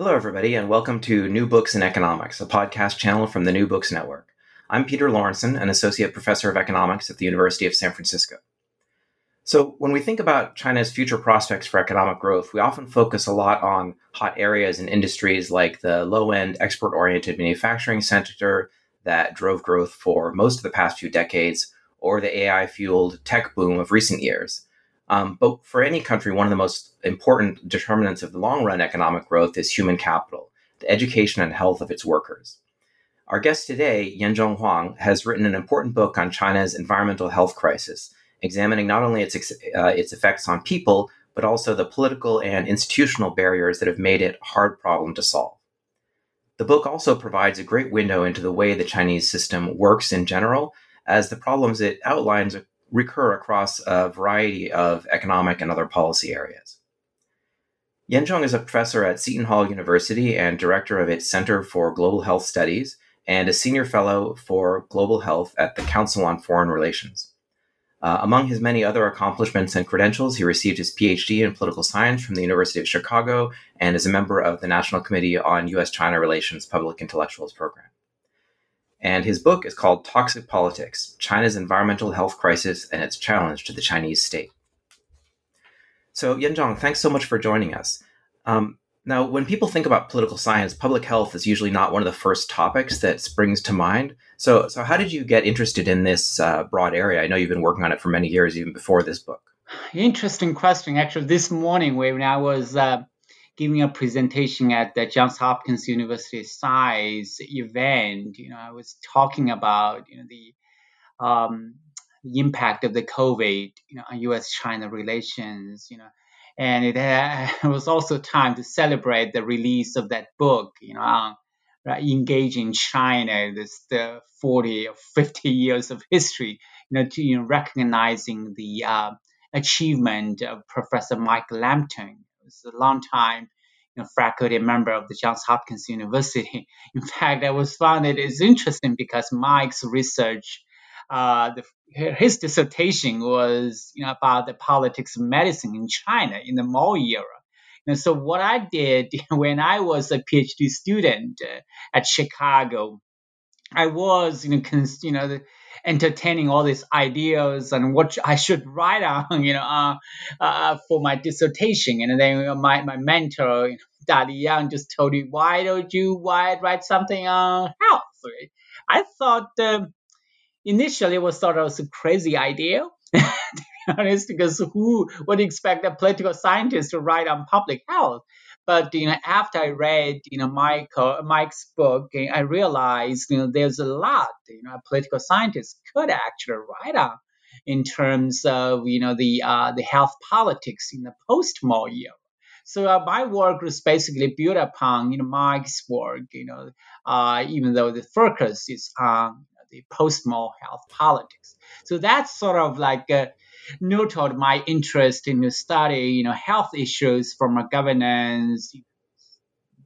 Hello, everybody, and welcome to New Books in Economics, a podcast channel from the New Books Network. I'm Peter Lorentzen, an associate professor of economics at the University of San Francisco. So, when we think about China's future prospects for economic growth, we often focus a lot on hot areas and industries like the low end, export oriented manufacturing sector that drove growth for most of the past few decades, or the AI fueled tech boom of recent years. Um, but for any country, one of the most important determinants of the long run economic growth is human capital, the education and health of its workers. Our guest today, Yanzhong Huang, has written an important book on China's environmental health crisis, examining not only its, uh, its effects on people, but also the political and institutional barriers that have made it a hard problem to solve. The book also provides a great window into the way the Chinese system works in general, as the problems it outlines recur across a variety of economic and other policy areas. Yanzhong is a professor at Seton Hall University and director of its Center for Global Health Studies and a senior fellow for global health at the Council on Foreign Relations. Uh, among his many other accomplishments and credentials, he received his PhD in political science from the University of Chicago and is a member of the National Committee on U.S. China Relations Public Intellectuals Program. And his book is called Toxic Politics China's Environmental Health Crisis and Its Challenge to the Chinese State. So, Yanzhong, thanks so much for joining us. Um, now, when people think about political science, public health is usually not one of the first topics that springs to mind. So, so how did you get interested in this uh, broad area? I know you've been working on it for many years, even before this book. Interesting question. Actually, this morning when I was uh, giving a presentation at the Johns Hopkins University SAIS event, you know, I was talking about you know the um, impact of the COVID, you know, on U.S.-China relations, you know, and it, it, was also time to celebrate the release of that book, you know, on engaging China, this the 40 or 50 years of history, you know, to you know, recognizing the uh, achievement of Professor Mike Lampton was a long time you know, faculty member of the Johns Hopkins University. In fact, I was found it is interesting because Mike's research, uh, the, his dissertation was you know, about the politics of medicine in China in the Mao era. And so what I did when I was a PhD student uh, at Chicago, I was, you know, cons- you know, the, entertaining all these ideas and what I should write on, you know, uh, uh, for my dissertation. And then my, my mentor, Dali Yang, just told me, why don't you why write something on health? I thought um, initially it was sort of a crazy idea. to be honest, because who would expect a political scientist to write on public health? But you know, after I read you know Michael Mike's book, I realized you know there's a lot you know a political scientist could actually write on in terms of you know the uh, the health politics in the post Mao era. So uh, my work was basically built upon you know Mike's work, you know, uh, even though the focus is on the post Mao health politics. So that's sort of like a nurtured my interest in the study, you know, health issues from a governance,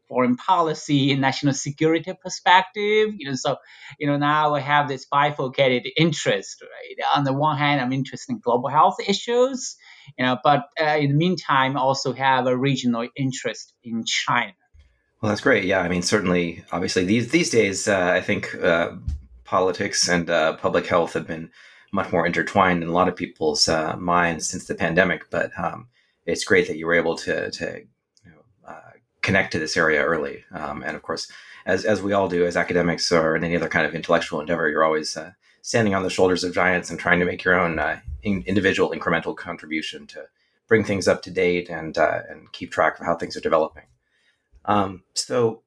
foreign policy and national security perspective. You know, so you know now I have this bifurcated interest. Right, on the one hand, I'm interested in global health issues, you know, but uh, in the meantime, also have a regional interest in China. Well, that's great. Yeah, I mean, certainly, obviously, these these days, uh, I think uh, politics and uh, public health have been much more intertwined in a lot of people's uh, minds since the pandemic. But um, it's great that you were able to to you know, uh, connect to this area early. Um, and of course, as as we all do as academics or in any other kind of intellectual endeavor, you're always uh, standing on the shoulders of giants and trying to make your own uh, in, individual incremental contribution to bring things up to date and uh, and keep track of how things are developing. Um, so.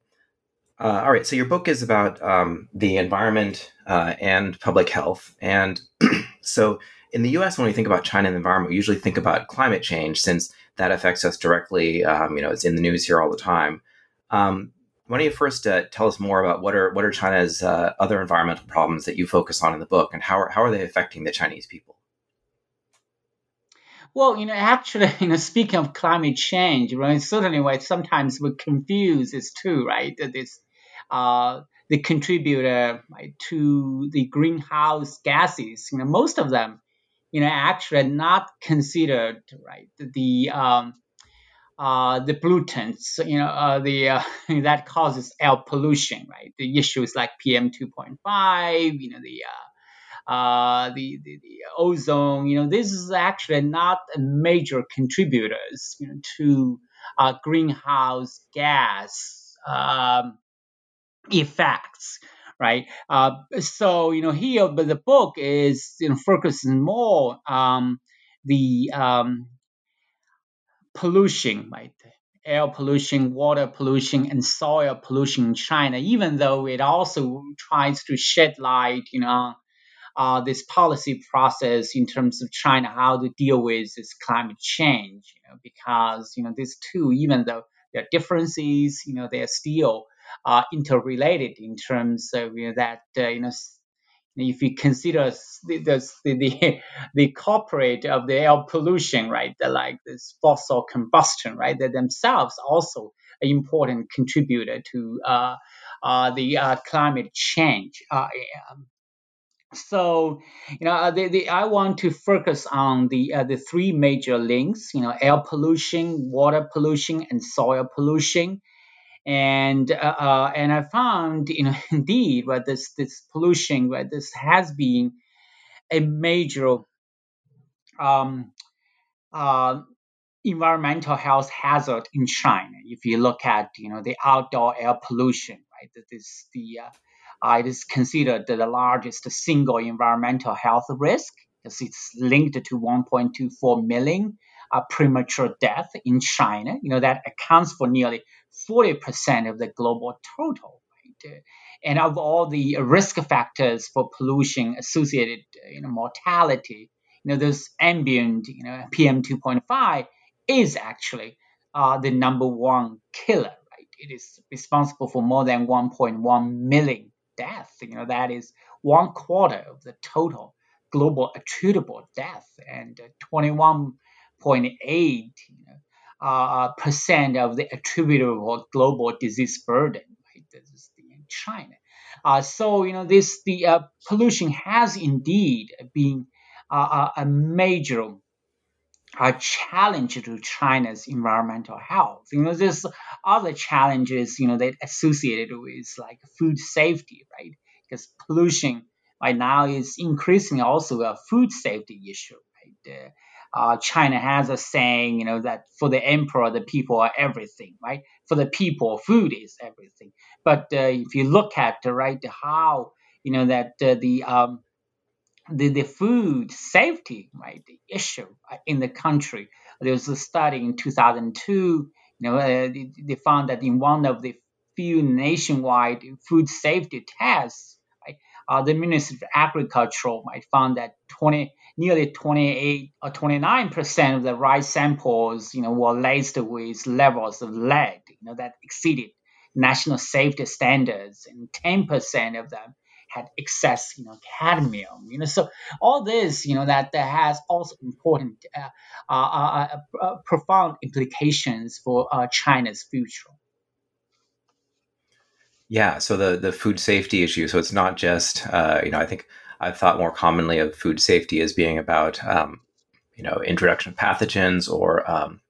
Uh, all right, so your book is about um, the environment uh, and public health, and so in the U.S., when we think about China and the environment, we usually think about climate change since that affects us directly. Um, you know, it's in the news here all the time. Um, why don't you first uh, tell us more about what are what are China's uh, other environmental problems that you focus on in the book, and how are, how are they affecting the Chinese people? Well, you know, actually, you know, speaking of climate change, right? Certainly, what sometimes we confuse is too, right? This, uh, the contributor right, to the greenhouse gases. You know, most of them you know, actually not considered, right, the um, uh, the pollutants, you know, uh, the uh, that causes air pollution, right? The issues like PM 2.5, you know, the uh, uh, the, the, the ozone, you know, this is actually not a major contributors, you know, to uh, greenhouse gas um, effects right? Uh, so you know here, but the book is you know focusing more um, the um, pollution, right? Air pollution, water pollution, and soil pollution in China. Even though it also tries to shed light, you know, uh, this policy process in terms of China, how to deal with this climate change, you know, because you know these two, even though there are differences, you know, they are still uh, interrelated in terms of you know, that uh, you know if you consider the the, the, the corporate of the air pollution, right, the, like this fossil combustion, right, they themselves also an important contributor to uh, uh, the uh, climate change. Uh, um, so, you know, uh, the, the, I want to focus on the uh, the three major links, you know, air pollution, water pollution, and soil pollution and uh, uh, and I found, you know, indeed, right, this this pollution, right, this has been a major um, uh, environmental health hazard in China. If you look at, you know, the outdoor air pollution, right, that is the uh, it is considered the largest single environmental health risk because it's linked to 1.24 million uh, premature death in China. You know, that accounts for nearly 40% of the global total. Right? And of all the risk factors for pollution associated, you know, mortality, you know, this ambient, you know, PM 2.5 is actually uh, the number one killer. Right? It is responsible for more than 1.1 million deaths. You know, that is one quarter of the total global attributable death and 21 0.8 uh, percent of the attributable global disease burden. Right? This is in China. Uh, so you know this the uh, pollution has indeed been uh, a major challenge to China's environmental health. You know, there's other challenges, you know, that associated with like food safety, right? Because pollution right now is increasingly also a food safety issue, right? Uh, uh, China has a saying, you know, that for the emperor, the people are everything, right? For the people, food is everything. But uh, if you look at right how you know that uh, the um, the the food safety, right, the issue uh, in the country. There was a study in 2002. You know, uh, they, they found that in one of the few nationwide food safety tests, uh, the Ministry of Agriculture might found that 20 nearly 28 or 29 percent of the rice samples, you know, were laced with levels of lead, you know, that exceeded national safety standards, and 10 percent of them had excess, you know, cadmium. You know, so all this, you know, that, has also important, uh, uh, uh, uh profound implications for uh, China's future. Yeah, so the the food safety issue. So it's not just uh, you know I think I've thought more commonly of food safety as being about um, you know introduction of pathogens or um,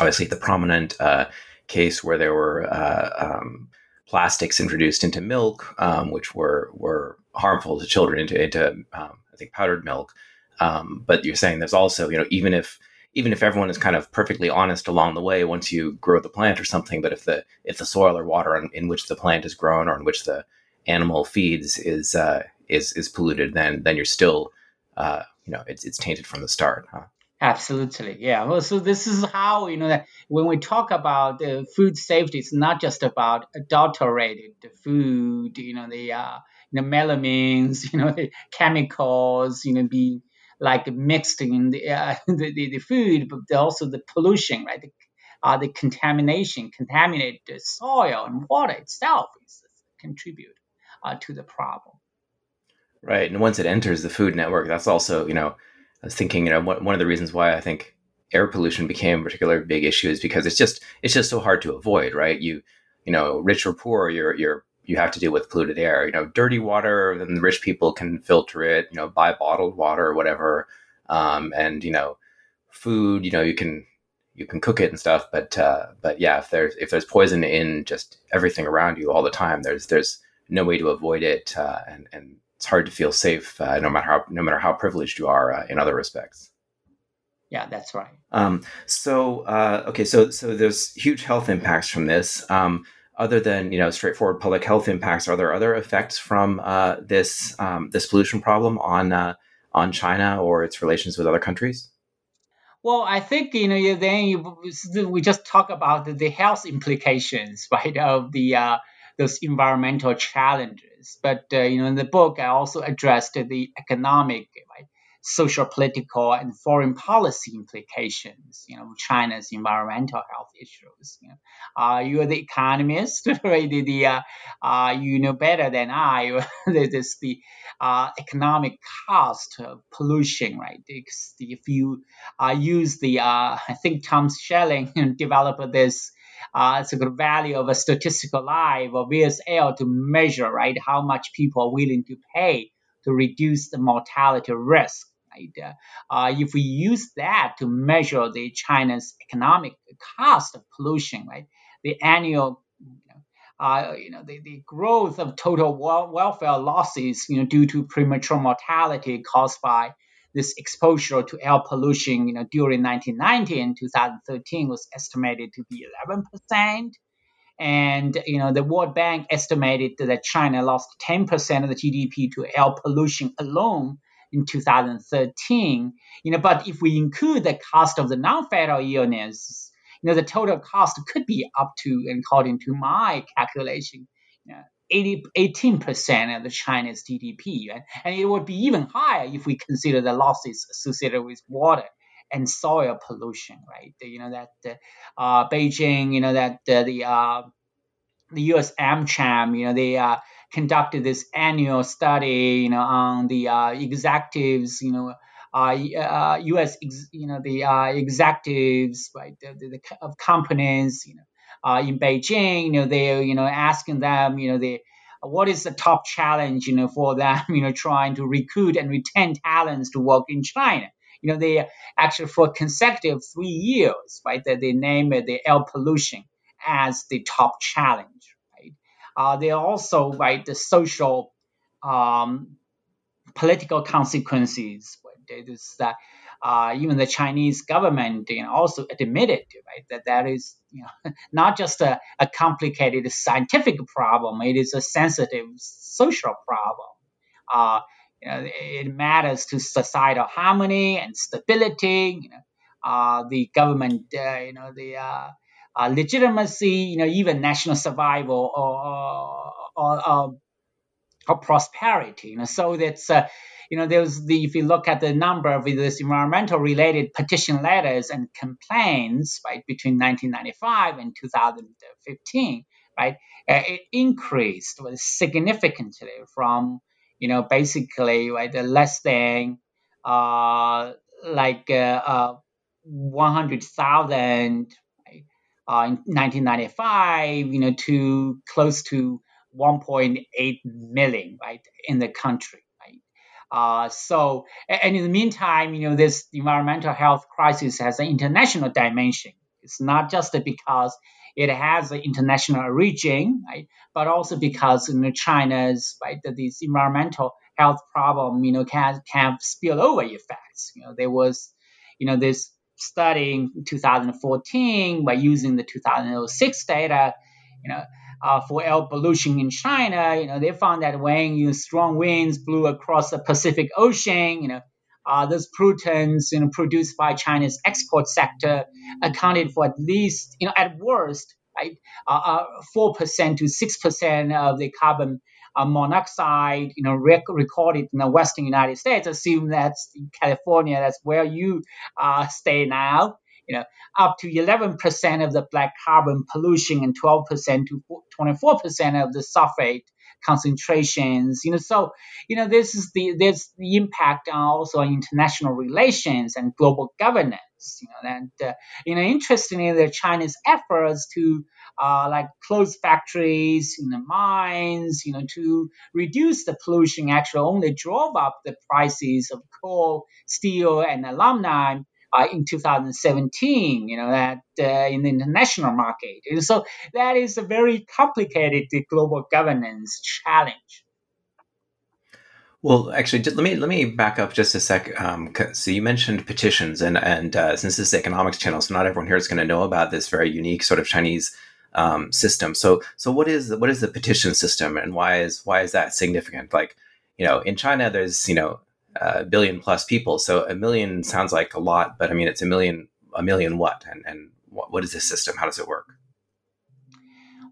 obviously the prominent uh, case where there were uh, um, plastics introduced into milk, um, which were were harmful to children into into um, I think powdered milk. Um, but you're saying there's also you know even if even if everyone is kind of perfectly honest along the way once you grow the plant or something, but if the if the soil or water in, in which the plant is grown or in which the animal feeds is uh, is is polluted, then then you're still uh, you know it's it's tainted from the start. Huh? Absolutely, yeah. Well, so this is how you know that when we talk about uh, food safety, it's not just about adulterated food. You know the uh, know melamines, you know the chemicals, you know being like mixed in the uh, the, the, the, food, but also the pollution, right? The, uh, the contamination, contaminated soil and water itself is contribute uh, to the problem. Right, and once it enters the food network, that's also you know I was thinking you know one of the reasons why I think air pollution became a particular big issue is because it's just it's just so hard to avoid, right? You you know, rich or poor, you're you're you have to deal with polluted air. You know, dirty water, then the rich people can filter it. You know, buy bottled water or whatever. Um, and you know, food. You know, you can you can cook it and stuff. But uh, but yeah, if there's if there's poison in just everything around you all the time, there's there's no way to avoid it, uh, and and it's hard to feel safe uh, no matter how no matter how privileged you are uh, in other respects. Yeah, that's right. Um, so uh, okay, so so there's huge health impacts from this. Um, other than you know straightforward public health impacts, are there other effects from uh, this um, this pollution problem on uh, on China or its relations with other countries? Well, I think you know then you, we just talk about the, health implications, right, of the uh, those environmental challenges. But uh, you know, in the book, I also addressed the economic, right, social, political, and foreign policy implications, you know, China's environmental health issues. You know, uh, you are the economist, right? The, the uh, uh, you know better than I. this the uh, economic cost of pollution, right? If you uh, use the, uh, I think Tom Schelling developed this uh, it's a good value of a statistical life or VSL to measure, right, how much people are willing to pay to reduce the mortality risk Uh, if we use that to measure the China's economic cost of pollution, right, the annual uh, you know, the, the growth of total welfare losses, you know, due to premature mortality caused by this exposure to air pollution, you know, during 1990 and 2013 was estimated to be 11%. And, you know, the World Bank estimated that China lost 10% of the GDP to air pollution alone in 2013. You know, but if we include the cost of the non-fatal illness, you know, the total cost could be up to, according to my calculation, you know, 80, 18% of the China's GDP. Right? And it would be even higher if we consider the losses associated with water and soil pollution, right? You know, that uh, Beijing, you know, that uh, the uh, the U.S. AmCham, you know, they uh, conducted this annual study, you know, on the uh, executives, you know, uh, uh, U.S. Ex- you know the uh, executives, right, the, the, the, of companies, you know, uh, in Beijing, you know, they're you know asking them, you know, they what is the top challenge, you know, for them, you know, trying to recruit and retain talents to work in China. You know, they actually for consecutive three years, right, that they name it the air pollution as the top challenge, Uh, they also, right, the social, um, political consequences. That uh, even the Chinese government you know, also admitted, right, that that is you know, not just a, a complicated scientific problem; it is a sensitive social problem. Uh, you know, it matters to societal harmony and stability. You know, uh, the government, uh, you know, the uh, legitimacy, you know, even national survival or, or, or, or prosperity. You know, so that's uh, you know there's the if you look at the number of these environmental related petition letters and complaints right between 1995 and 2015, right, uh, it increased significantly from you know basically right less than uh like uh, uh 100,000 uh, in 1995, you know, to close to 1.8 million, right, in the country. Right? Uh, so, and in the meantime, you know, this environmental health crisis has an international dimension. It's not just because it has an international origin, right, but also because you know, China's right, these environmental health problem, you know, can can spill over effects. You know, there was, you know, this study in 2014 by using the 2006 data, you know, uh, for air pollution in China, you know, they found that when strong winds blew across the Pacific Ocean, you know, uh, those pollutants, you know, produced by China's export sector accounted for at least, you know, at worst, right, uh, uh, four uh, percent to six percent of the carbon monoxide, you know, rec- recorded in the Western United States. Assume that's California, that's where you uh, stay now you know, up to 11% of the black carbon pollution and 12% to 24% of the sulfate concentrations. You know, so you know this is the there's the impact on also on international relations and global governance. You know, and uh, you know, interestingly, the Chinese efforts to uh, like close factories in the mines, you know, to reduce the pollution actually only drove up the prices of coal, steel, and aluminum uh, in 2017, you know, that uh, in the international market. And so that is a very complicated global governance challenge. Well, actually, let me let me back up just a sec. Um, so you mentioned petitions, and and uh, since this is economics channel, so not everyone here is going to know about this very unique sort of Chinese um, system. So so what is what is the petition system, and why is why is that significant? Like you know, in China, there's you know a billion plus people. So a million sounds like a lot, but I mean, it's a million, a million what? And, and what, what is this system? How does it work?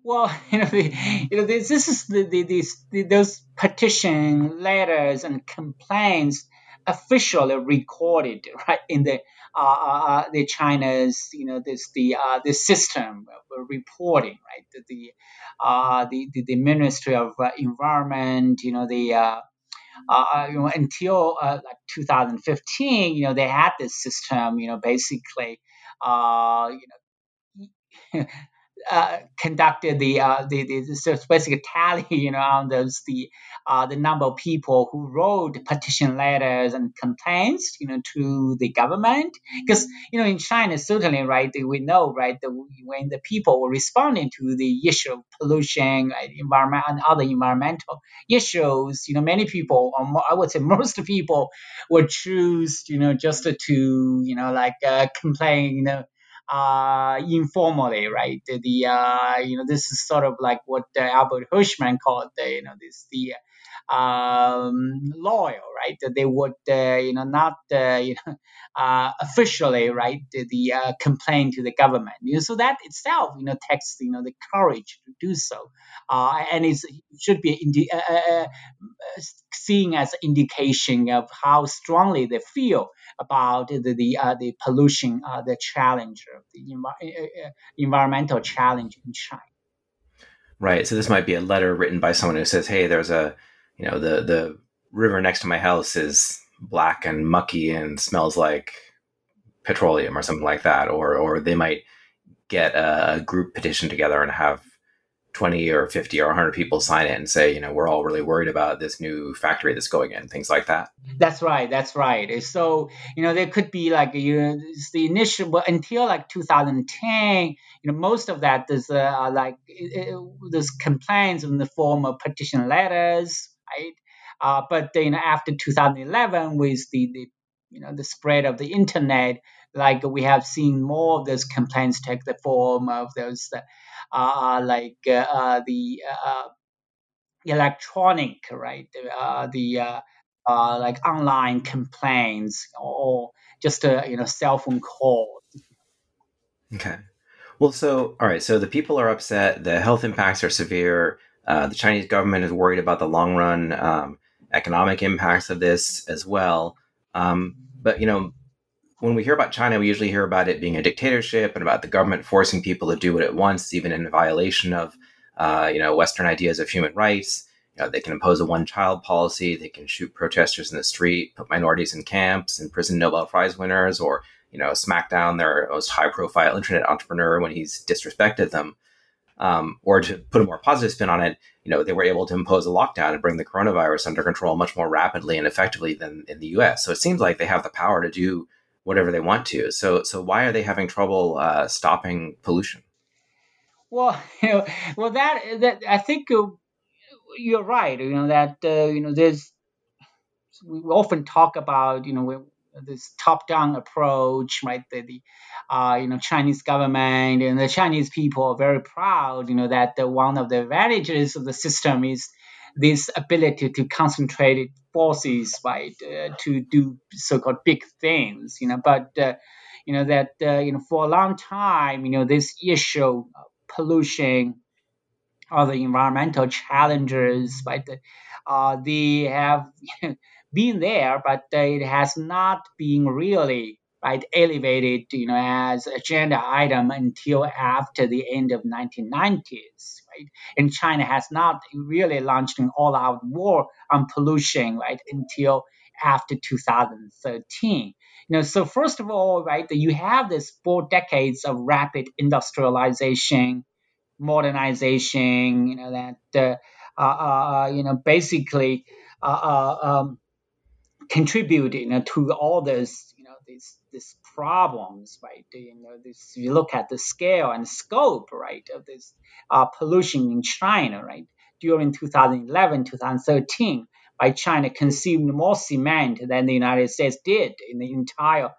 Well, you know, the, you know this, this is the, the, these, the, those petition letters and complaints officially recorded right in the uh, uh, uh the China's you know this the uh, the system of reporting right? The the, uh, the, the, the Ministry of Environment you know the uh, uh, uh, you know, until uh, like 2015, you know, they had this system, you know, basically, uh, you know, uh, conducted the uh, the, the, the basic tally, you know, on those the uh, the number of people who wrote petition letters and complaints, you know, to the government. Because you know, in China, certainly, right, we know, right, that when the people were responding to the issue of pollution, environment, and other environmental issues, you know, many people, or more, I would say most people, would choose, you know, just to, you know, like uh, complain, you know uh, informally, right? The, the uh, you know this is sort of like what Albert Hirschman called the you know this the um, loyal, right? They would, uh, you know, not, uh, you know, uh, officially, right, the, the uh, complain to the government. You know, so that itself, you know, takes, you know, the courage to do so, uh, and it should be indi- uh, seen as indication of how strongly they feel about the the, the pollution, the challenge the env- environmental challenge in China. Right. So this might be a letter written by someone who says, "Hey, there's a you know the the river next to my house is black and mucky and smells like petroleum or something like that or or they might get a, group petition together and have 20 or 50 or 100 people sign it and say you know we're all really worried about this new factory that's going in things like that. That's right that's right. So you know there could be like you know the initial but until like 2010 you know most of that is uh, like there's complaints in the form of petition letters right? Uh, but then after 2011, with the, the you know the spread of the internet, like we have seen more of those complaints take the form of those uh, like uh, uh the uh, electronic, right? Uh, the like online complaints or just a you know cell phone call. Okay. Well, so all right. So the people are upset. The health impacts are severe. Uh, the Chinese government is worried about the long run um, economic impacts of this as well. Um, but you know, when we hear about China, we usually hear about it being a dictatorship and about the government forcing people to do what it wants, even in violation of uh, you know Western ideas of human rights. You know, they can impose a one-child policy. They can shoot protesters in the street, put minorities in camps, imprison Nobel Prize winners, or you know, smack down their most high-profile internet entrepreneur when he's disrespected them. Um, or to put a more positive spin on it, you know, they were able to impose a lockdown and bring the coronavirus under control much more rapidly and effectively than in the U.S. So it seems like they have the power to do whatever they want to. So, so why are they having trouble uh, stopping pollution? Well, you know, well that that I think uh, you're right. You know that uh, you know there's we often talk about you know this top-down approach, right? The, the uh, you know Chinese government and the Chinese people are very proud, you know, that the, one of the advantages of the system is this ability to concentrate forces, right, uh, to do so-called big things, you know. But uh, you know that uh, you know for a long time, you know, this issue of pollution or the environmental challenges, right, uh, they have been there, but it has not been really right elevated, you know, as agenda item until after the end of 1990s, right? And China has not really launched an all-out war on pollution, right, until after 2013. You know, so first of all, right, you have this four decades of rapid industrialization, modernization, you know, that, uh, uh, uh you know, basically, uh, uh um, contribute you know, to all this you know these these problems right? You know this you look at the scale and scope right of this uh, pollution in China right? During 2011 2013 by China consumed more cement than the United States did in the entire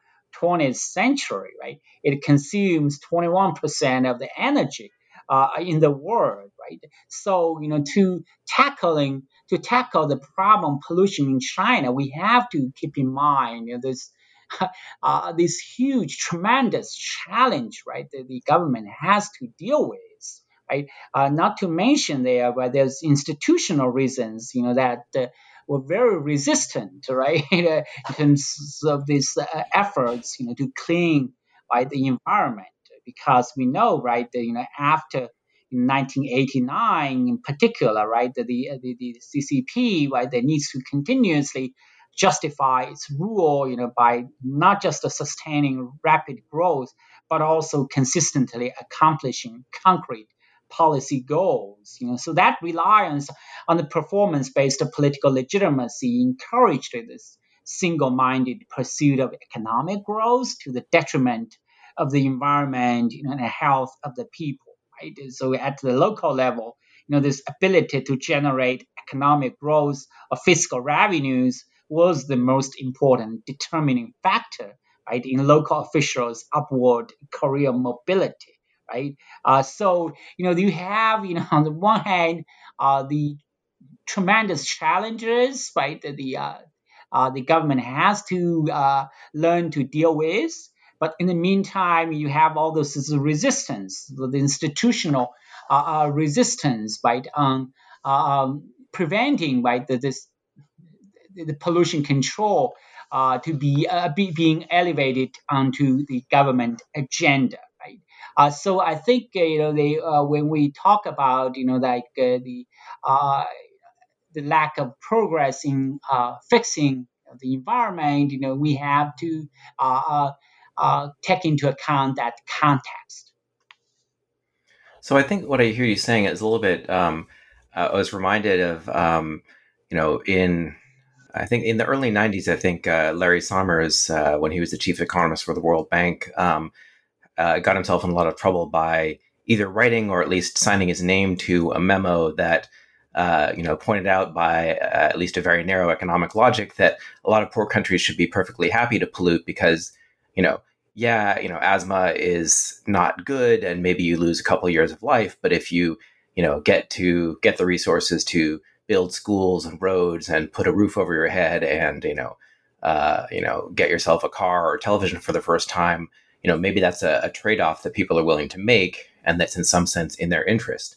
20th century right? It consumes 21% of the energy uh, in the world, right? So, you know, to tackling to tackle the problem pollution in China, we have to keep in mind you know, this uh, this huge, tremendous challenge, right? That the government has to deal with. Right, uh, not to mention there, but there's institutional reasons, you know, that uh, were very resistant, right, in terms of these uh, efforts, you know, to clean right, the environment because we know, right, that, you know, after 1989 in particular, right, the, the, the CCP, right, needs to continuously justify its rule, you know, by not just sustaining rapid growth, but also consistently accomplishing concrete policy goals. You know, so that reliance on the performance-based political legitimacy encouraged this single-minded pursuit of economic growth to the detriment of the environment you know, and the health of the people. Right? So at the local level, you know, this ability to generate economic growth or fiscal revenues was the most important determining factor, right, in local officials' upward career mobility, right? Uh, so you know, you have you know on the one hand uh, the tremendous challenges, right, that the uh, uh the government has to uh, learn to deal with. But in the meantime, you have all this resistance, the institutional uh, uh resistance, right, on um, preventing right the, this the pollution control uh, to be, uh, be, being elevated onto the government agenda. Right. Uh, so I think uh, you know they uh, when we talk about you know like the the lack of progress in fixing the environment, you know we have to uh, take into account that context. So I think what I hear you saying is a little bit. Um, uh, I was reminded of, um, you know, in I think in the early '90s, I think uh, Larry Summers, uh, when he was the chief economist for the World Bank, um, uh, got himself in a lot of trouble by either writing or at least signing his name to a memo that. Uh, you know, pointed out by uh, at least a very narrow economic logic that a lot of poor countries should be perfectly happy to pollute because you know, yeah, you know, asthma is not good and maybe you lose a couple years of life, but if you, you know, get to get the resources to build schools and roads and put a roof over your head and, you know, uh, you know, get yourself a car or television for the first time, you know, maybe that's a, a trade-off that people are willing to make and that's in some sense in their interest.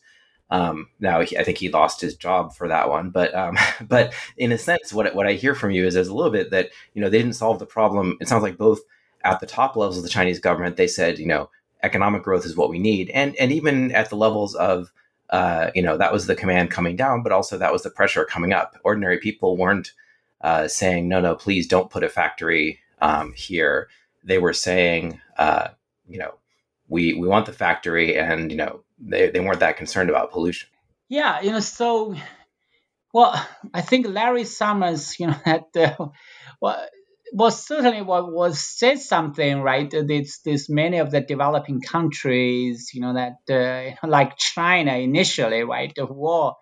Um, now, I think he lost his job for that one, but um, but in a sense, what what I hear from you is, is a little bit that you know they didn't solve the problem. It sounds like both at the top levels of the Chinese government, they said, you know, economic growth is what we need, and and even at the levels of, uh, you know, that was the command coming down, but also that was the pressure coming up. Ordinary people weren't uh, saying, no, no, please don't put a factory um, here. They were saying, uh, you know, we we want the factory, and you know, they, they weren't that concerned about pollution. Yeah, you know, so well, I think Larry Summers, you know, had uh, well, well, certainly what was said something right. This, this many of the developing countries, you know, that uh, like China initially, right, were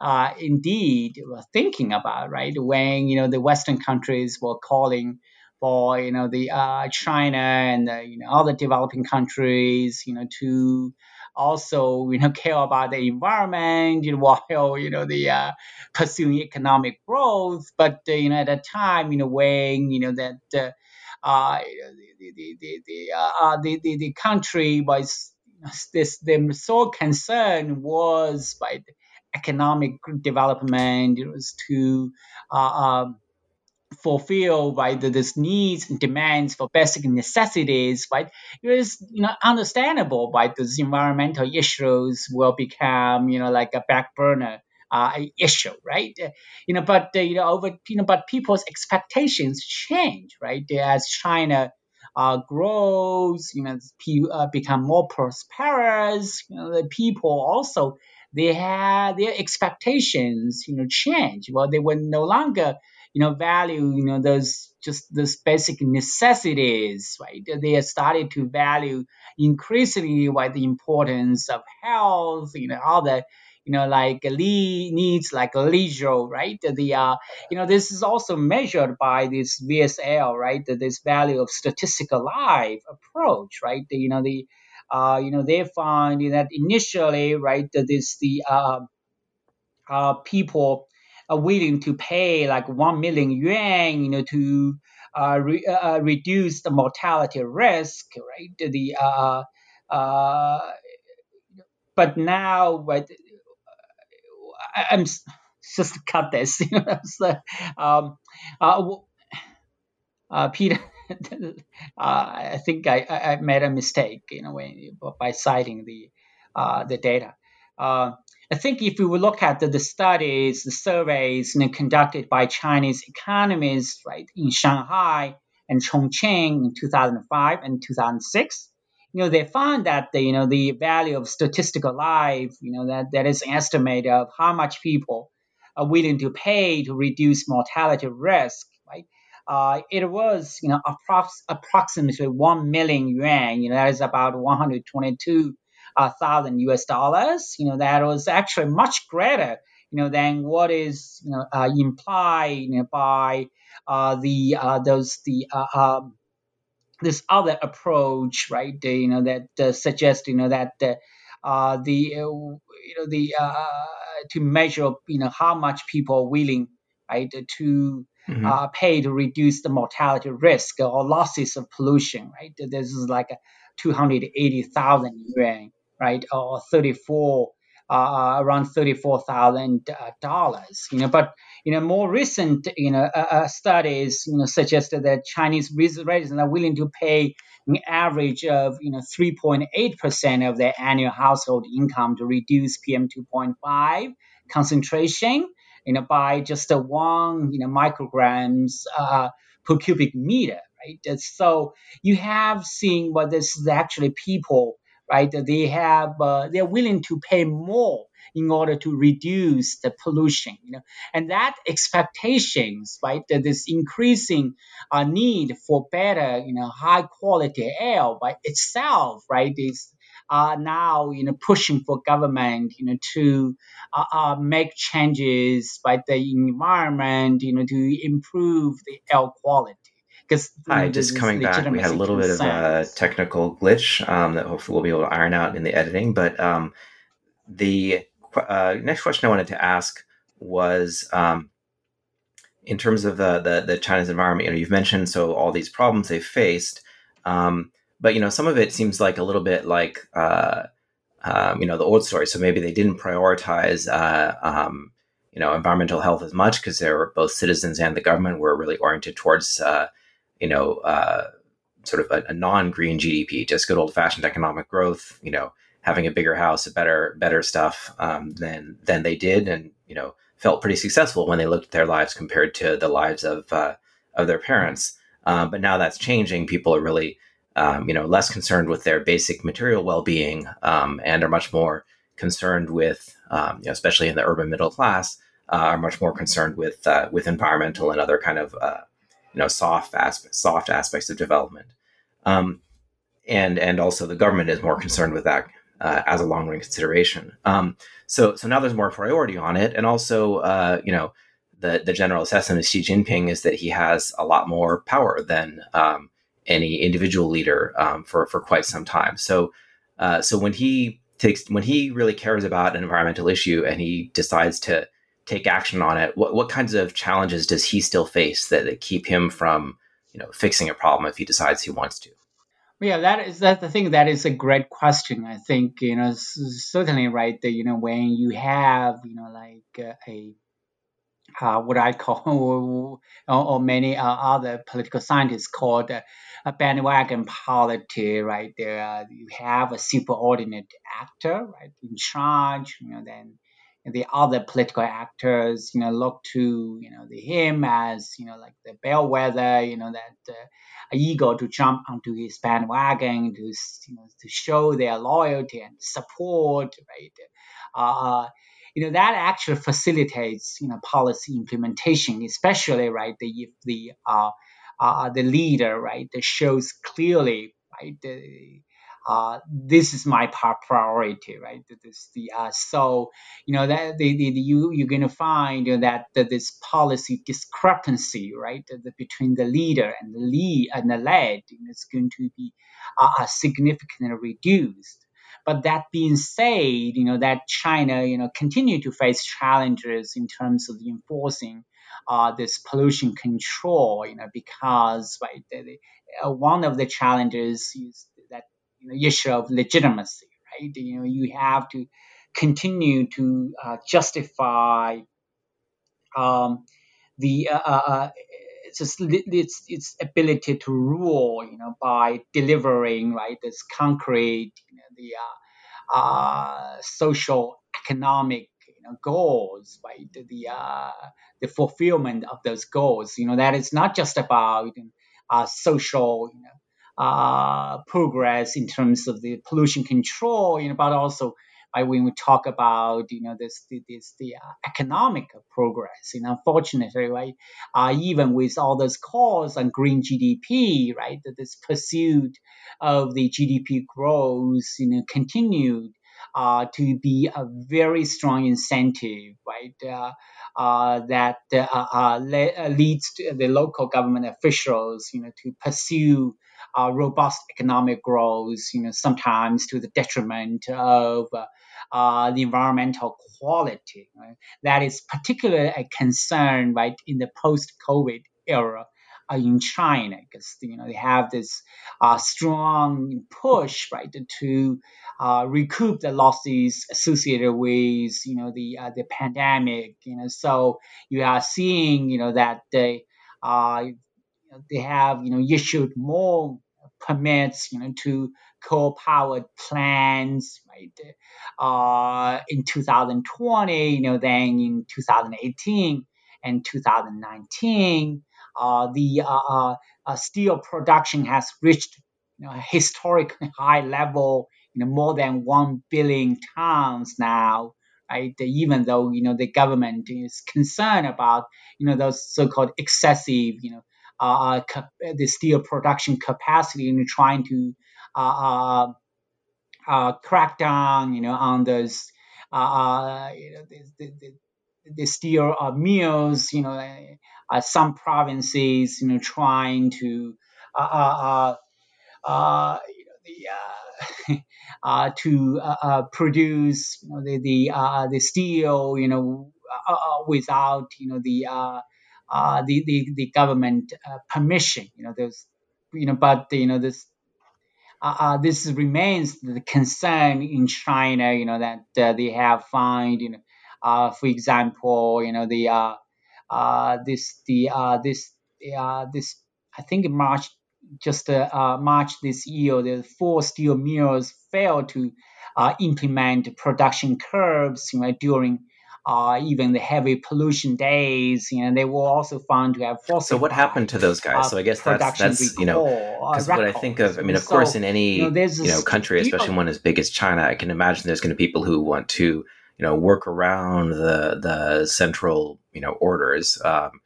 uh, indeed were thinking about right when you know the Western countries were calling for you know the uh, China and the, you know other developing countries, you know, to also you know care about the environment you know, while you know the uh, pursuing economic growth. But uh, you know at a time you know when you know that uh, uh the, the, the, the, uh, uh, the, the, the country was this the sole concern was by economic development. It was to um, fulfill right this needs and demands for basic necessities right it is you know understandable right those environmental issues will become you know like a back burner uh, issue right? You know but uh, you know over you know but people's expectations change right as china uh, grows you know uh, become more prosperous you know the people also they had their expectations you know change. Well they were no longer you know, value, you know, those just those basic necessities, right? They started to value increasingly right, the importance of health, you know, all the, you know, like le- needs like leisure, right? The, uh, you know, this is also measured by this VSL, right? This value of statistical life approach, right? You know, the, uh, you know, they find that initially, right, that this the uh, uh, people are willing to pay like 1 million yuan, you know, to uh, re- uh, uh reduce the mortality risk, right? The uh, uh, but now, but I'm just cut this. You know, so, um, uh, uh, Peter, uh, I think I, I made a mistake, you know, when, by citing the uh, the data. I think if we look at the, the studies, the surveys you know, conducted by Chinese economists, right, in Shanghai and Chongqing in 2005 and 2006, you know, they found that the, you know, the value of statistical life, you know, that, that is an estimate of how much people are willing to pay to reduce mortality risk, right? Uh, it was, you know, approx- approximately 1 million yuan, you know, that is about 122 uh, thousand US dollars. You know that was actually much greater, you know, than what is you know uh, implied you know, by uh, the uh, those the uh, um, this other approach, right? you know that uh, suggests you know that uh, the you know the to measure you know how much people are willing right to Mm-hmm. Uh, pay to reduce the mortality risk or losses of pollution, right? This is like 280,000 yuan right, or 34 uh, uh around thirty-four thousand uh, dollars. You know, but you know more recent you know uh, uh studies you know suggested that Chinese residents are willing to pay an average of you know three point eight percent of their annual household income to reduce PM two point five concentration. You know, by just a one you know micrograms uh, per cubic meter. Right. So you have seen what this is actually people right? They have uh, they're willing to pay more in order to reduce the pollution, you know, and that expectations, right? That this increasing uh, need for better, you know, high quality air by itself, right, is uh, now you know pushing for government you know to uh, uh, make changes by the environment you know to improve the air quality because Hi, just coming back, we had a little bit of a technical glitch um, that hopefully we'll be able to iron out in the editing. But um, the uh, next question I wanted to ask was um, in terms of the, the, the China's environment. You know, you've mentioned so all these problems they've faced, um, but you know, some of it seems like a little bit like uh, um, you know the old story. So maybe they didn't prioritize. Uh, um, you know, environmental health as much because they were both citizens and the government were really oriented towards uh, you know, uh, sort of a, a, non-green GDP, just good old-fashioned economic growth. You know, having a bigger house, better better stuff um, than than they did, and you know, felt pretty successful when they looked at their lives compared to the lives of uh, of their parents. Um, but now that's changing. People are really um, you know, less concerned with their basic material well-being um, and are much more concerned with, um, you know, especially in the urban middle class, uh, are much more concerned with uh, with environmental and other kind of uh, you know soft aspects soft aspects of development. Um, and and also the government is more concerned with that uh, as a long run consideration. Um, so so now there's more priority on it, and also uh, you know the the general assessment of Xi Jinping is that he has a lot more power than um, any individual leader um, for for quite some time. So uh, so when he takes when he really cares about an environmental issue and he decides to take action on it, what what kinds of challenges does he still face that, that keep him from you know fixing a problem if he decides he wants to? Yeah, that is that's the thing. That is a great question. I think you know certainly right. That you know when you have you know like a uh, what I call or, or many uh, other political scientists called a bandwagon polity. Right there, uh, you have a superordinate actor right in charge. You know then the other political actors, you know, look to, you know, the him as, you know, like the bellwether, you know, that uh, eager to jump onto his bandwagon to, you know, to show their loyalty and support, right? Uh, you know, that actually facilitates, you know, policy implementation, especially, right, if the, uh, uh, the leader, right, that shows clearly, right, the, uh, this is my priority, right? This the uh, so you know that the, the, the you you're gonna find that, that this policy discrepancy, right, the, between the leader and the lead and the led is going to be uh, significantly reduced. But that being said, you know that China, you know, continue to face challenges in terms of enforcing uh, this pollution control, you know, because right, uh, one of the challenges is you know, issue of legitimacy, right? You know, you have to continue to uh, justify um, the uh, uh, uh its, its its ability to rule, you know, by delivering right this concrete, you know, the uh, uh, social economic you know, goals, right? The the fulfillment of those goals, you know, that is not just about uh, social, you know, uh, progress in terms of the pollution control, you know, but also uh, when we talk about you know this this the uh, economic progress. You know, unfortunately, right, uh, even with all those calls on green GDP, right, that this pursuit of the GDP growth, you know, continued uh, to be a very strong incentive, right? Uh, uh, that le- leads the local government officials, you know, to pursue uh, robust economic growth, you know, sometimes to the detriment of uh, the environmental quality. Right? That is particularly a concern, right, in the post-COVID era uh, in China, because you know they have this uh, strong push, right, to uh, recoup the losses associated with you know the uh, the pandemic. You know, so you are seeing you know that they uh, they have you know issued more permits you know to coal-powered plants right uh, in 2020 you know then in 2018 and 2019 uh, the uh, uh, uh, steel production has reached you know, a historic high level you know more than 1 billion tons now right? Even though you know the government is concerned about you know those so-called excessive you know uh, uh the steel production capacity and trying to uh, uh, uh, crack down, you know, on those, uh, you know, the, the, the, steel mills, you know, some provinces, you know, trying to, you know, the, uh, to uh, uh, produce you know, the the, the steel, you know, without you know the uh, the, the the government uh, permission. You know, there's you know, but you know this. Uh, uh this remains the concern in China, you know, that uh, they have found, you know, uh, for example, you know, the uh, this the this this I think in March just March this year, the four steel mills failed to implement production curbs, you know, during uh, even the heavy pollution days, you know, they were also found to have fossil. So what happened to those guys? Uh, so I guess that's that's you know, because what I think of, I mean, of so, course, in any you know, you know country, especially one as big as China, I can imagine there's going to be people who want to you know work around the the central you know orders. Um,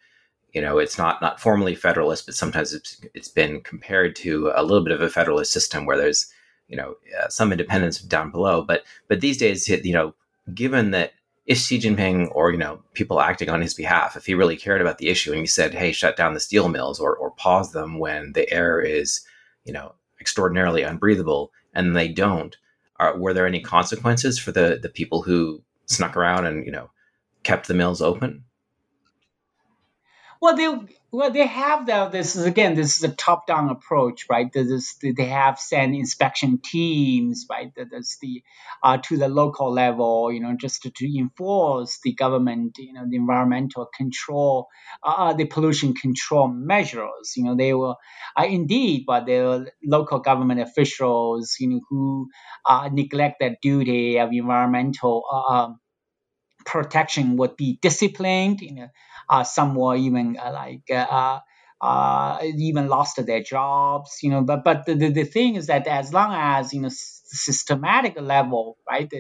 you know, it's not not formally federalist, but sometimes it's it's been compared to a little bit of a federalist system where there's you know uh, some independence down below. But but these days, you know, given that if Xi Jinping or you know people acting on his behalf, if he really cared about the issue and he said, "Hey, shut down the steel mills or or pause them when the air is you know extraordinarily unbreathable," and they don't, are, were there any consequences for the the people who snuck around and you know kept the mills open? Well, they well they have that. This is again, this is a top-down approach, right? This is, they have sent inspection teams, right? That's the uh, to the local level, you know, just to, to enforce the government, you know, the environmental control, uh, uh the pollution control measures. You know, they were uh, indeed, but the local government officials, you know, who uh, neglect their duty of environmental uh, um, protection would be disciplined. You know some were even uh, like uh, uh, even lost their jobs, you know. But but the, the, thing is that as long as you know systematic level, right,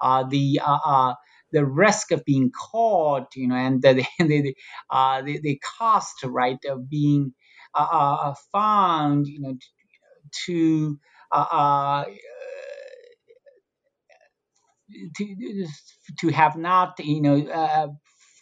uh, the uh, the risk of being caught, you know, and the the uh, the, the cost, right, of being uh, found, you know, to, uh, to to have not, you know,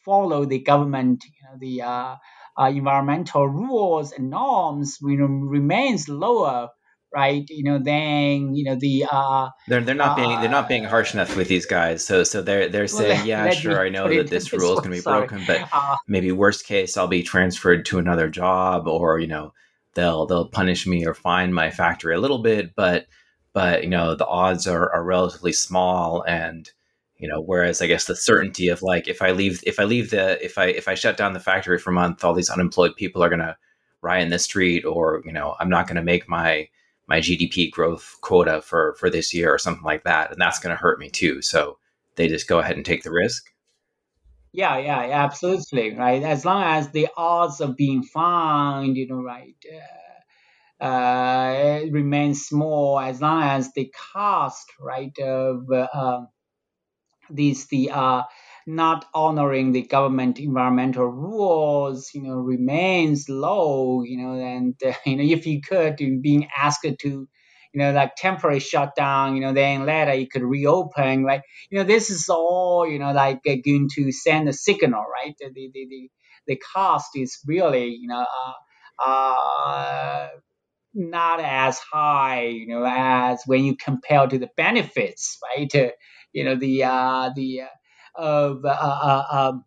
follow the government, you know, the uh, uh, environmental rules and norms, you know, remains lower, right? You know, than you know the uh, they're they're not being they're not being harsh enough with these guys. So so they're they're saying, well, yeah, sure, I know that this rule is going to be sorry. broken, but uh, maybe worst case, I'll be transferred to another job, or you know, they'll they'll punish me or fine my factory a little bit, but but you know, the odds are are relatively small and you know whereas i guess the certainty of like if i leave if i leave the if i if i shut down the factory for a month all these unemployed people are going to riot in the street or you know i'm not going to make my my gdp growth quota for for this year or something like that and that's going to hurt me too. So they just go ahead and take the risk. Yeah yeah absolutely right? As long as the odds of being fined you know right uh, uh, remains small as long as the cost right of uh, these the uh, not honoring the government environmental rules, you know, remains low, you know, and uh, you know if you could being asked to, you know, like temporary shutdown, you know, then later you could reopen, right? You know, this is all, you know, like uh, going to send a signal, right? The the the, the cost is really, you know, uh, uh, not as high, you know, as when you compare to the benefits, right? You know the uh, the uh, of uh, uh, um,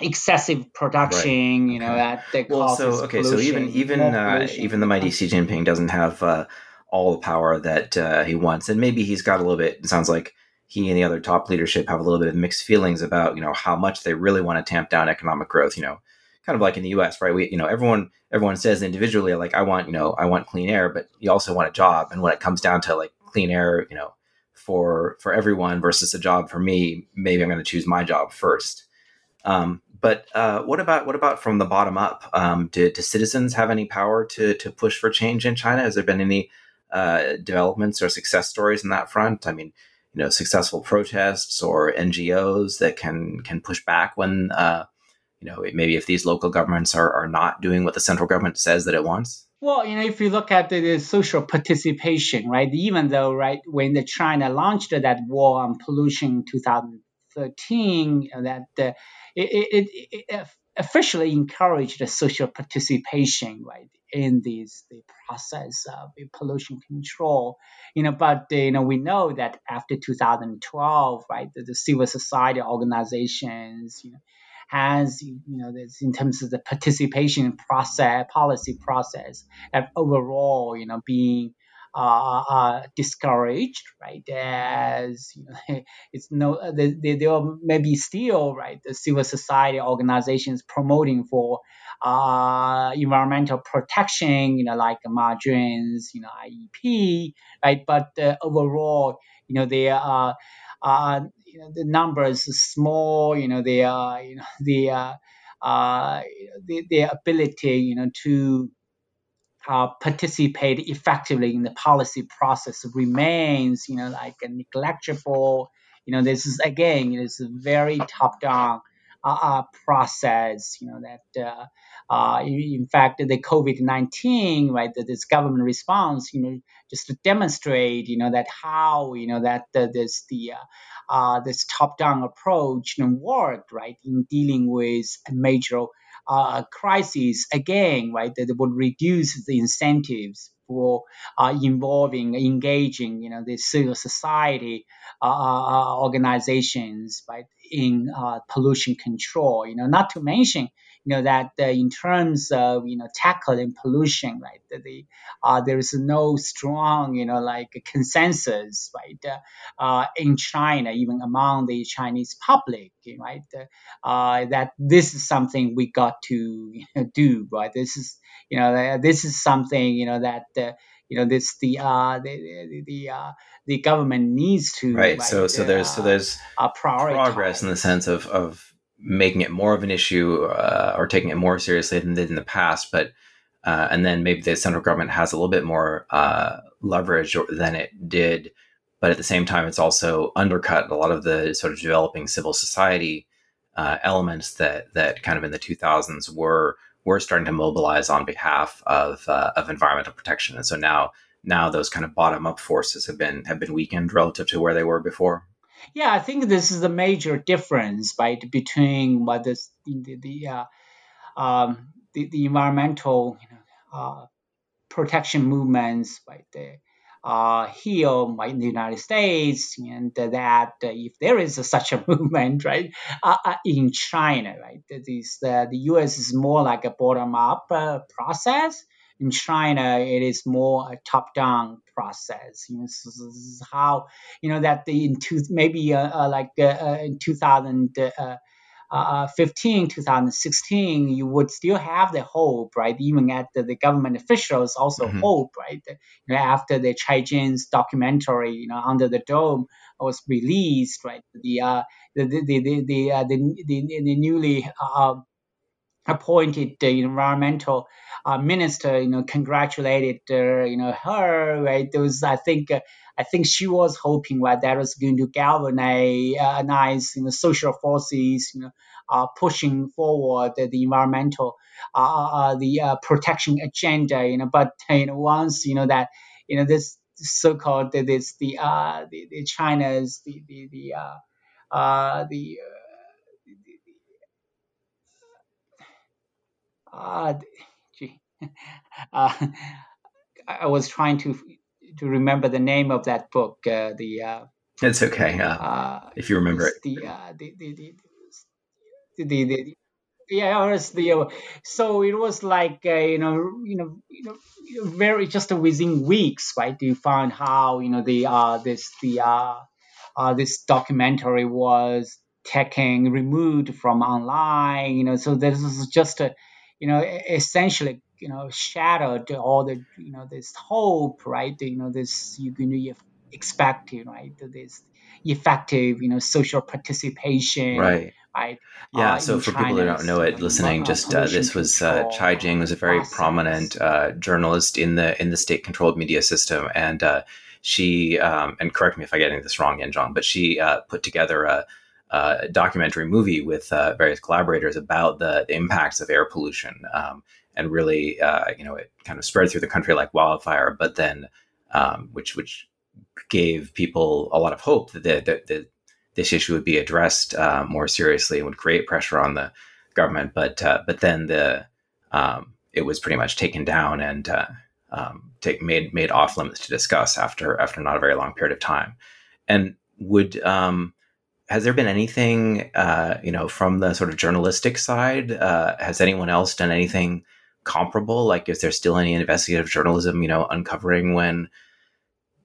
excessive production, right. you know, that, that well, so okay, pollution, so even even uh, even the mighty Xi Jinping doesn't have uh, all the power that uh, he wants, and maybe he's got a little bit. It sounds like he and the other top leadership have a little bit of mixed feelings about you know how much they really want to tamp down economic growth. You know, kind of like in the U.S., right? We you know everyone everyone says individually like I want you know I want clean air, but you also want a job, and when it comes down to like clean air, you know for for everyone versus a job for me, maybe I'm going to choose my job first. Um, but uh, what about what about from the bottom up? Um, do, do, citizens have any power to to push for change in China? Has there been any uh, developments or success stories in that front? I mean, you know, successful protests or NGOs that can can push back when uh, you know maybe if these local governments are are not doing what the central government says that it wants. Well, you know, if you look at the, the, social participation, right, even though, right, when the China launched that war on pollution in 2013, that uh, it, it, it, officially encouraged the social participation, right, in these the process of pollution control. You know, but you know, we know that after 2012, right, the, the civil society organizations, you know has, you know, in terms of the participation process, policy process, have overall, you know, being uh, uh, discouraged, right? As you know, it's no, there, there are maybe still, right, the civil society organizations promoting for uh, environmental protection, you know, like Ma Jun's, you know, IEP, right? But uh, overall, you know, they are uh, you know the numbers are small. You know they are you know the uh, uh, the, their ability you know to uh, participate effectively in the policy process remains you know like a negligible. You know this is again it's a very top down uh, uh, process. You know that uh, uh, in fact, the COVID-19, right, this government response, you know, just to demonstrate, you know, that how, you know, that uh, this the uh, uh, this top-down approach you know, worked, right, in dealing with a major uh, crisis again, right, that would reduce the incentives for uh, involving, engaging, you know, the civil society uh, uh organizations, right, in uh, pollution control. You know, not to mention, you know that uh, in terms of you know tackling pollution right the, uh, there is no strong you know like consensus right uh, uh in China even among the Chinese public right uh, that this is something we got to you know, do right? This is you know this is something you know that uh, you know this the uh the the, the uh the government needs to right, right so so there's so there's uh, progress in the sense of of making it more of an issue uh, or taking it more seriously than they did in the past. But uh, and then maybe the central government has a little bit more uh, leverage than it did, but at the same time, it's also undercut a lot of the sort of developing civil society uh, elements that that kind of in the 2000s were were starting to mobilize on behalf of uh, of environmental protection. And so now now those kind of bottom up forces have been have been weakened relative to where they were before. Yeah, I think this is the major difference, right, between what this the the, uh, um, the, the environmental you know, uh, protection movements, right, the, uh, here right, in the United States, and that if there is a, such a movement, right, uh, uh, in China, right, this the U.S. is more like a bottom-up uh, process, in China, it is more a top-down process. You know, this is how you know that the, in two, maybe uh, uh, like uh, uh in 2015, 2016, you would still have the hope, right? Even at the, the government officials also mm-hmm. hope, right? You know, after the Chai Jing's documentary, you know, Under the Dome was released, right? The uh, the the the the, the, uh, the, the, the newly uh, appointed the environmental uh, minister, you know, congratulated, uh, you know, her, right? Those, I think, uh, I think she was hoping right, that was going to galvanize, uh, you know, social forces, you know, uh, pushing forward the, environmental, uh, the protection agenda, you know. But you know, once you know that, you know, this so-called this the the, the China's the the the uh the uh, gee, uh, I was trying to to remember the name of that book. Uh, the uh, it's okay uh, uh, if you remember it. The, uh, the, the, the, the, the, the yeah, it was the so it was like uh, you know you know you know very just within weeks, right? You find how you know the uh this the uh, uh this documentary was taken removed from online. You know, so this is just a you know, essentially, you know, shattered all the, you know, this hope, right? You know, this you're going to expect, you know, right? This effective, you know, social participation, right? Right. Yeah. Uh, so for China's, people who don't know it, listening, just uh, this was uh, Chai Jing was a very process. prominent uh, journalist in the in the state-controlled media system, and uh, she um, and correct me if I get this wrong, Yanzhong, but she uh, put together a uh, documentary movie with uh, various collaborators about the, the, impacts of air pollution. Um, and really, uh, you know, it kind of spread through the country like wildfire, but then, um, which which gave people a lot of hope that, that, this issue would be addressed uh, more seriously and would create pressure on the government. But uh, but then the um, it was pretty much taken down and um, take, made made off limits to discuss after after not a very long period of time. And would um, has there been anything, uh, you know, from the sort of journalistic side? Uh, has anyone else done anything comparable? Like, is there still any investigative journalism, you know, uncovering when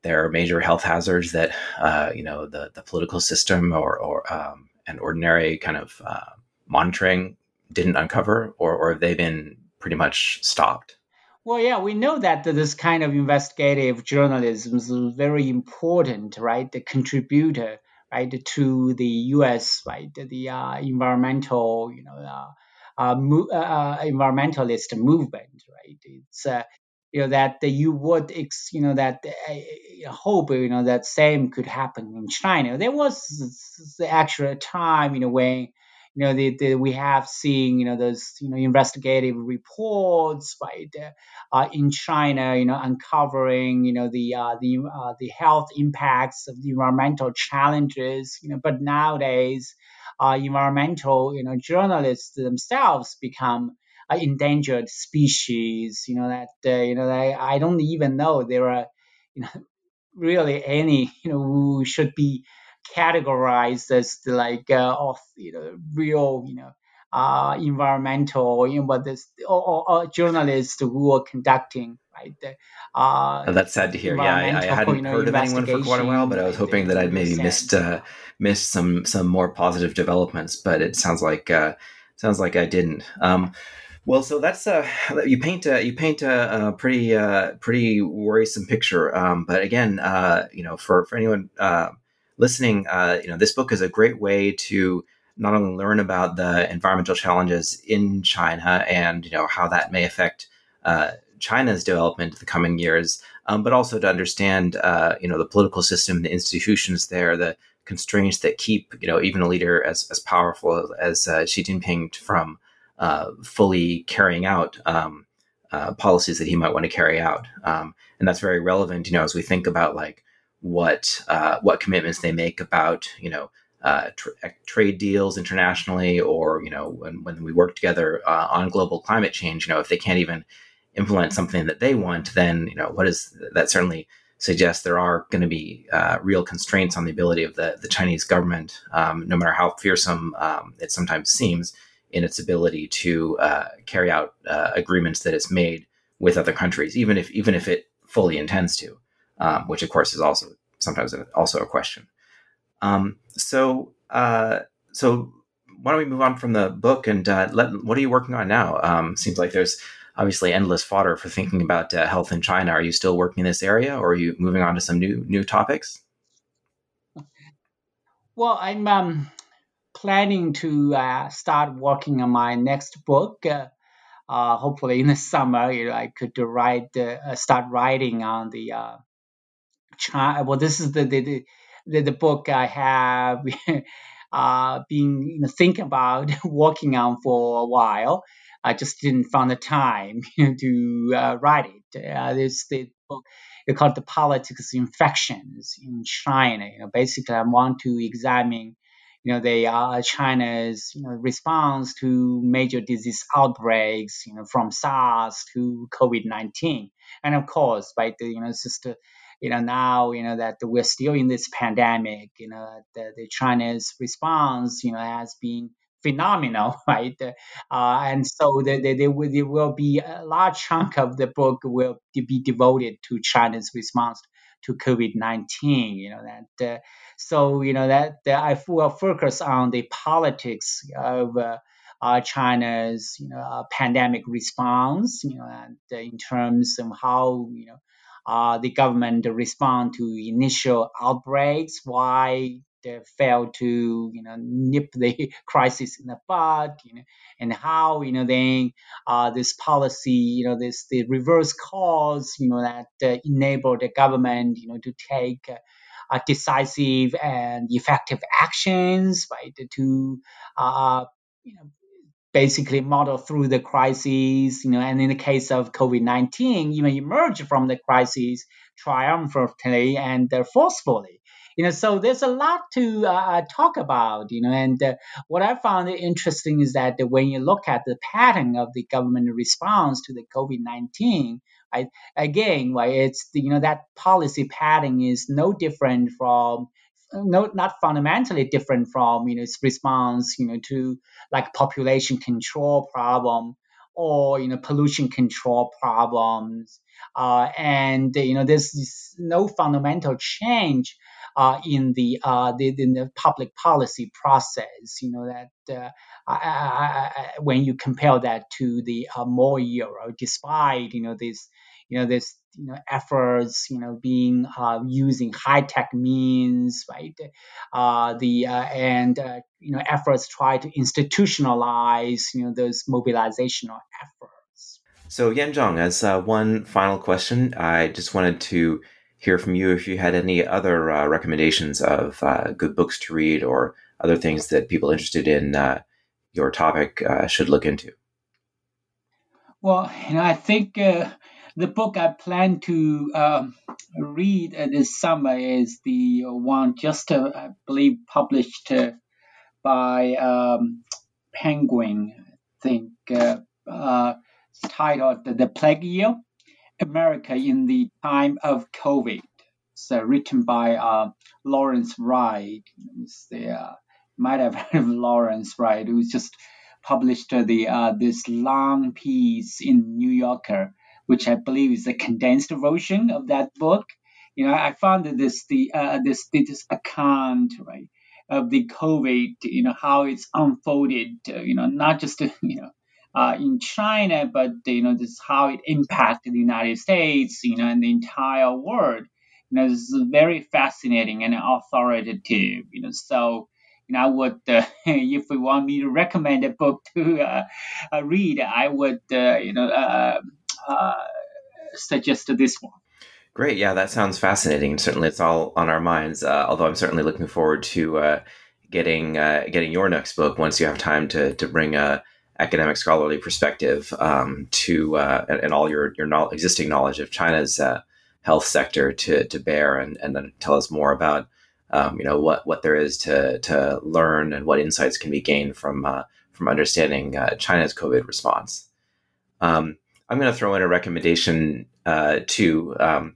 there are major health hazards that, uh, you know, the the political system or or um, an ordinary kind of uh, monitoring didn't uncover, or or have they been pretty much stopped? Well, yeah, we know that this kind of investigative journalism is very important, right? The contributor right, to the U.S. right, the uh, environmental, you know, uh, uh, mo- uh, environmentalist movement, right? It's you know that you would ex- you know that uh, hope you know that same could happen in China. There was the actual time you know when you know the, the, we have seen you know those you know investigative reports right uh, in China you know uncovering you know the uh, the uh, the health impacts of the environmental challenges you know but nowadays uh, environmental you know journalists themselves become endangered species. You know that uh, you know I, I don't even know there are you know really any you know who should be categorized as the, like uh, of you know real you know uh, environmental you know but this or, or, or journalists who are conducting right uh, oh, that's sad to hear. Yeah I, I hadn't you know, heard of anyone for quite a while but I was hoping that I'd maybe missed uh, missed some some more positive developments but it sounds like uh, sounds like I didn't. Um, well, so that's uh, you paint a you paint a, a pretty uh, pretty worrisome picture. Um, but again, uh, you know, for for anyone uh, listening, uh, you know, this book is a great way to not only learn about the environmental challenges in China and you know how that may affect uh, China's development in the coming years, um, but also to understand uh, you know the political system, the institutions there, the constraints that keep you know even a leader as as powerful as uh, Xi Jinping from uh, fully carrying out um, uh, policies that he might want to carry out. Um, and that's very relevant, you know, as we think about like what uh, what commitments they make about, you know, uh, tra- trade deals internationally, or you know, when, when we work together uh, on global climate change. You know, if they can't even implement something that they want, then you know, what is that? Certainly suggests there are going to be uh, real constraints on the ability of the the Chinese government, um, no matter how fearsome um, it sometimes seems in its ability to uh, carry out uh, agreements that it's made with other countries, even if even if it fully intends to, um, which of course is also sometimes also a question. Um, so uh, so why don't we move on from the book and uh, let what are you working on now? Um, seems like there's obviously endless fodder for thinking about uh, health in China. Are you still working in this area, or are you moving on to some new new topics? Well, I'm um, planning to uh, start working on my next book. Uh, uh, hopefully in the summer, you know, I could write, uh, start writing on the uh, Well, this is the the, the, the book I have uh, been you know, thinking about working on for a while. I just didn't find the time to uh, write it. Uh, this the book it's called the politics of infections in China. You know, basically, I want to examine you know, they are China's you know, response to major disease outbreaks, you know, from SARS to COVID-19. And of course, by the, you know, it's just, you know, now, you know, that we're still in this pandemic, you know, the, the China's response, you know, has been phenomenal, right? Uh, and so there, there, will, will be a large chunk of the book will be devoted to China's response to COVID nineteen. You know that. Uh, so you know that, that I will focus on the politics of. Uh, uh, China's you know pandemic response, you know, and uh, in terms of how you know uh, the government respond to initial outbreaks, why they failed to you know nip the crisis in the bud you know and how you know then uh, this policy you know this the reverse cause you know that uh, enable the government you know to take uh, decisive and effective actions right to uh, you know basically model through the crises, you know, and in the case of COVID-19, even emerge from the crisis triumphantly and forcefully. You know so there's a lot to uh, uh, talk about you know and uh, what i found interesting is that when you look at the pattern of the government response to the covid-19 right, again right, it's you know that policy pattern is no different from no, not fundamentally different from you know its response you know to like population control problem or you know pollution control problems uh, and you know there's no fundamental change uh, in the, uh, the in the public policy process. You know that uh, I, I, I, when you compare that to the uh, Mao era, despite you know this you know, there's you know efforts, you know, being uh, using high tech means, right? Uh, the uh, and uh, you know efforts try to institutionalize, you know, those mobilizational efforts. So Yanzhong, as uh, one final question, I just wanted to hear from you if you had any other uh, recommendations of good books to read or other things that people interested in your topic should look into. Well, you know, I think uh, the book I plan to um, read uh, this summer is the one just, uh, I believe, published uh, by um, Penguin. I think uh, uh, titled "The Plague Year: America in the Time of COVID." It's written by Lawrence Wright. The, might have heard of Lawrence Wright, who's just published the uh, this long piece in New Yorker, which I believe is a condensed version of that book. You know, I found this the uh, this this account right of the COVID, you know, how it's unfolded, uh, you know, not just you know. Uh, in China, but you know this how it impacted the United States, you know, and the entire world. You know, this is very fascinating and authoritative. You know, so you know, I would, uh, if you want me to recommend a book to uh, uh read, I would, uh, you know, uh, uh, suggest this one. Great, yeah, that sounds fascinating. Certainly, it's all on our minds. although I'm certainly looking forward to getting getting your next book once you have time to to bring a academic scholarly perspective um, to and, and, all your your no- existing knowledge of China's health sector to to bear and and then tell us more about um, you know what what there is to to learn and what insights can be gained from uh, from understanding uh, China's COVID response. Um, I'm going to throw in a recommendation uh. Um,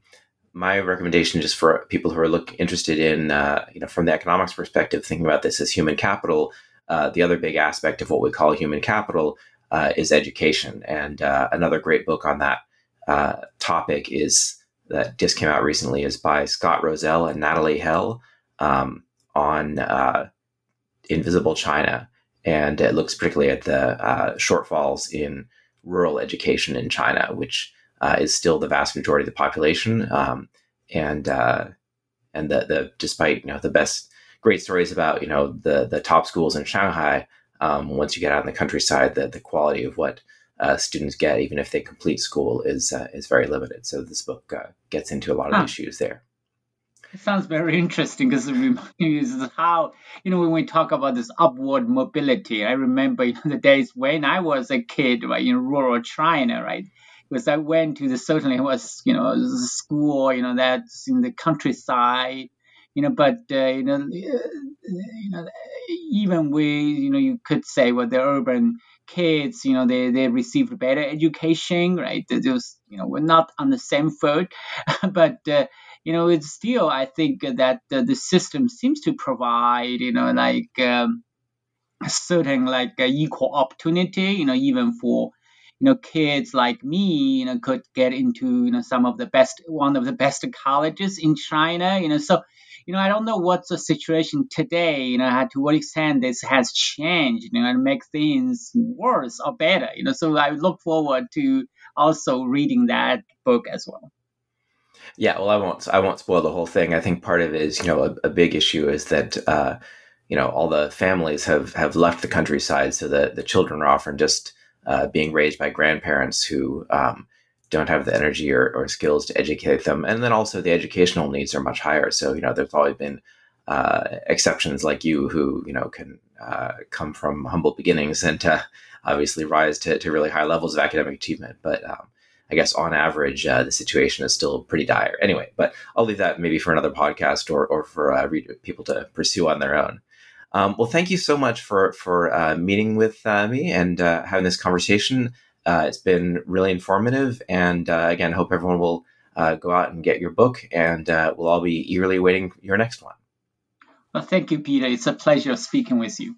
my recommendation, just for people who are look interested in, uh, you know, from the economics perspective, thinking about this as human capital. Uh, the other big aspect of what we call human capital uh, is education, and another great book on that topic is that just came out recently is by Scott Rozelle and Natalie Hell um, on uh, Invisible China, and it looks particularly at the uh, shortfalls in rural education in China, which uh, is still the vast majority of the population, um, and uh, and the the despite you know the best great stories about you know the the top schools in Shanghai. Um, once you get out in the countryside, the the quality of what uh, students get, even if they complete school, is uh, is very limited. So this book uh, gets into a lot of issues there. It sounds very interesting because it reminds how, you know, when we talk about this upward mobility, I remember you know, the days when I was a kid, right, in rural China, right? Because I went to the, certainly was, you know, school, you know, that's in the countryside, you know, but, uh, you know, uh, you know, even we, you know, you could say, well, the urban kids, you know, they, they received better education, right? They just, you know, we're not on the same foot, but, uh, you know, it's still, I think that the, the system seems to provide, you know, like um, certain like uh, equal opportunity, you know, even for, you know, kids like me, you know, could get into, you know, some of the best, one of the best colleges in China, you know, so, you know, I don't know what's the situation today, you know, to what extent this has changed, you know, and make things worse or better, you know. So I look forward to also reading that book as well. Yeah, well, I won't. I won't spoil the whole thing. I think part of it is, you know, a, a big issue is that, uh, you know, all the families have have left the countryside, so that the children are often just uh, being raised by grandparents who um, don't have the energy or, or, skills to educate them, and then also the educational needs are much higher. So, you know, there's always been uh, exceptions like you who, you know, can uh, come from humble beginnings and obviously rise to, to really high levels of academic achievement, but um, I guess on average, uh, the situation is still pretty dire. Anyway, but I'll leave that maybe for another podcast or, or for uh, people to pursue on their own. Um, well, thank you so much for for uh, meeting with uh, me and uh, having this conversation. Uh, it's been really informative, and again, hope everyone will go out and get your book, and we'll all be eagerly waiting your next one. Well, thank you, Peter. It's a pleasure speaking with you.